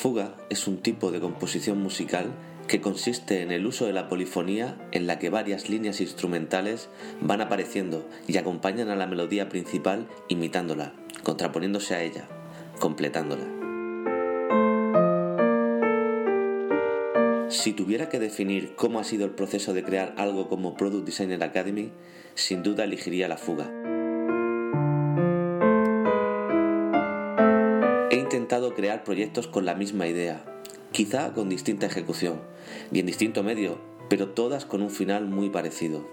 fuga es un tipo de composición musical que consiste en el uso de la polifonía en la que varias líneas instrumentales van apareciendo y acompañan a la melodía principal imitándola, contraponiéndose a ella, completándola. Si tuviera que definir cómo ha sido el proceso de crear algo como Product Designer Academy, sin duda elegiría la fuga. Intentado crear proyectos con la misma idea, quizá con distinta ejecución y en distinto medio, pero todas con un final muy parecido.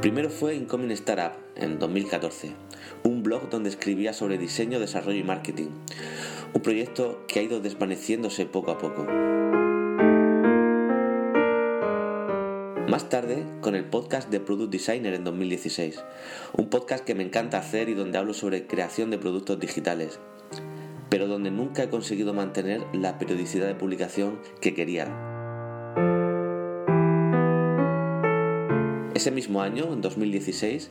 Primero fue Incoming Startup en 2014, un blog donde escribía sobre diseño, desarrollo y marketing, un proyecto que ha ido desvaneciéndose poco a poco. Más tarde, con el podcast de Product Designer en 2016, un podcast que me encanta hacer y donde hablo sobre creación de productos digitales, pero donde nunca he conseguido mantener la periodicidad de publicación que quería. Ese mismo año, en 2016,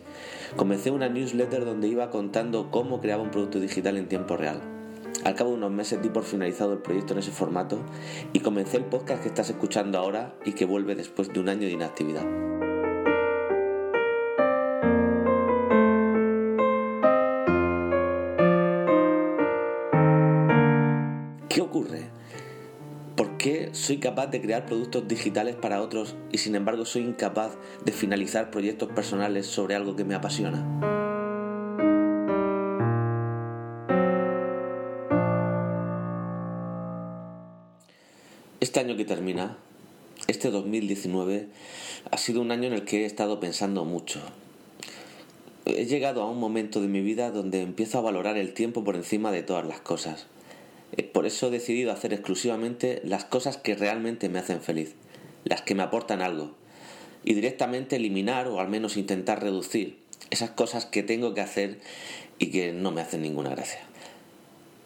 comencé una newsletter donde iba contando cómo creaba un producto digital en tiempo real. Al cabo de unos meses di por finalizado el proyecto en ese formato y comencé el podcast que estás escuchando ahora y que vuelve después de un año de inactividad. ¿Qué ocurre? ¿Por qué soy capaz de crear productos digitales para otros y sin embargo soy incapaz de finalizar proyectos personales sobre algo que me apasiona? Este año que termina, este 2019, ha sido un año en el que he estado pensando mucho. He llegado a un momento de mi vida donde empiezo a valorar el tiempo por encima de todas las cosas. Eh, por eso he decidido hacer exclusivamente las cosas que realmente me hacen feliz, las que me aportan algo, y directamente eliminar o al menos intentar reducir esas cosas que tengo que hacer y que no me hacen ninguna gracia.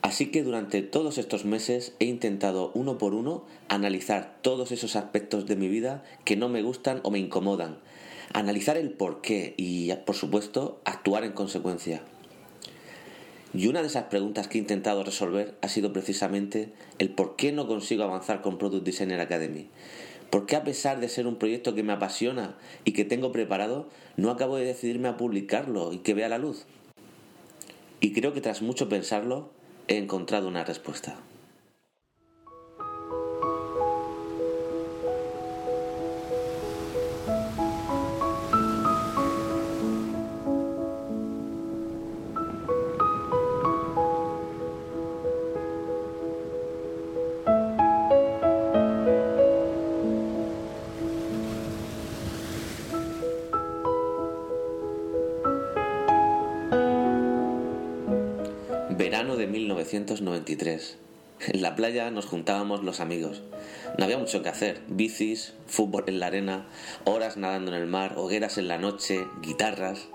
Así que durante todos estos meses he intentado uno por uno analizar todos esos aspectos de mi vida que no me gustan o me incomodan, analizar el por qué y, por supuesto, actuar en consecuencia. Y una de esas preguntas que he intentado resolver ha sido precisamente el por qué no consigo avanzar con Product Designer Academy. ¿Por qué a pesar de ser un proyecto que me apasiona y que tengo preparado, no acabo de decidirme a publicarlo y que vea la luz? Y creo que tras mucho pensarlo, he encontrado una respuesta. 1993. En la playa nos juntábamos los amigos. No había mucho que hacer. Bicis, fútbol en la arena, horas nadando en el mar, hogueras en la noche, guitarras.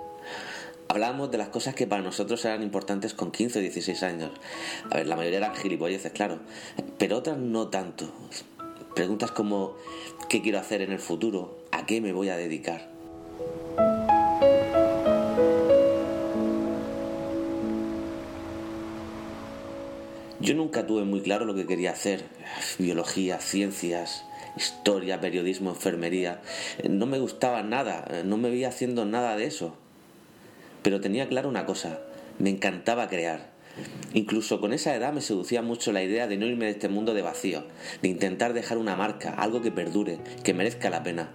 Hablábamos de las cosas que para nosotros eran importantes con 15 o 16 años. A ver, la mayoría eran gilipolleces, claro, pero otras no tanto. Preguntas como ¿qué quiero hacer en el futuro? ¿A qué me voy a dedicar? Yo nunca tuve muy claro lo que quería hacer. Biología, ciencias, historia, periodismo, enfermería. No me gustaba nada, no me veía haciendo nada de eso. Pero tenía claro una cosa, me encantaba crear. Incluso con esa edad me seducía mucho la idea de no irme de este mundo de vacío, de intentar dejar una marca, algo que perdure, que merezca la pena.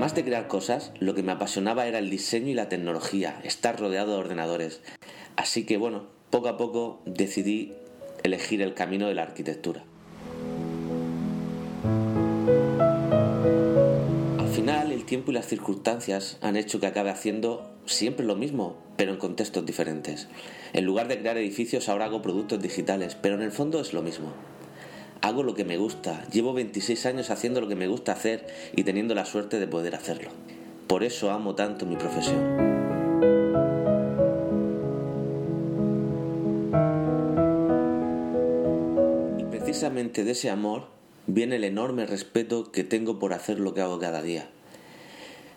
Además de crear cosas, lo que me apasionaba era el diseño y la tecnología, estar rodeado de ordenadores. Así que bueno, poco a poco decidí elegir el camino de la arquitectura. Al final, el tiempo y las circunstancias han hecho que acabe haciendo siempre lo mismo, pero en contextos diferentes. En lugar de crear edificios, ahora hago productos digitales, pero en el fondo es lo mismo hago lo que me gusta, llevo 26 años haciendo lo que me gusta hacer y teniendo la suerte de poder hacerlo. Por eso amo tanto mi profesión. precisamente de ese amor viene el enorme respeto que tengo por hacer lo que hago cada día.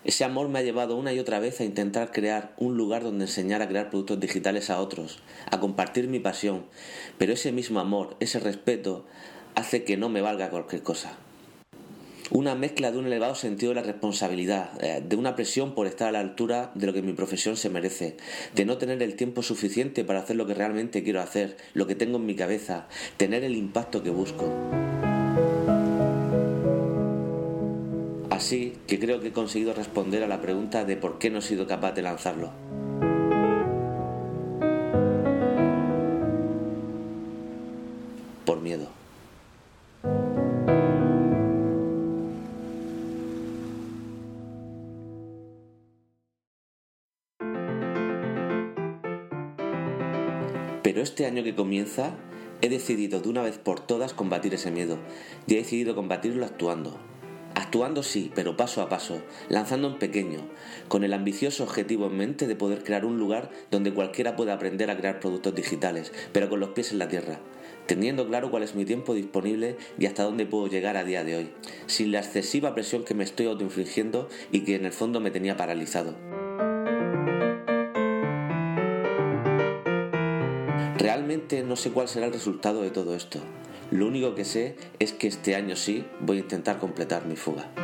Ese amor me ha llevado una y otra vez a intentar crear un lugar donde enseñar a crear productos digitales a otros, a compartir mi pasión, pero ese mismo amor, ese respeto, hace que no me valga cualquier cosa. Una mezcla de un elevado sentido de la responsabilidad, eh, de una presión por estar a la altura de lo que mi profesión se merece, de no tener el tiempo suficiente para hacer lo que realmente quiero hacer, lo que tengo en mi cabeza, tener el impacto que busco. Así que creo que he conseguido responder a la pregunta de por qué no he sido capaz de lanzarlo. Por miedo. Pero este año que comienza, he decidido de una vez por todas combatir ese miedo y he decidido combatirlo actuando, Actuando sí, pero paso a paso, lanzando en pequeño, con el ambicioso objetivo en mente de poder crear un lugar donde cualquiera pueda aprender a crear productos digitales, pero con los pies en la tierra, teniendo claro cuál es mi tiempo disponible y hasta dónde puedo llegar a día de hoy, sin la excesiva presión que me estoy autoinfligiendo y que en el fondo me tenía paralizado. Realmente no sé cuál será el resultado de todo esto. Lo único que sé es que este año sí voy a intentar completar mi fuga.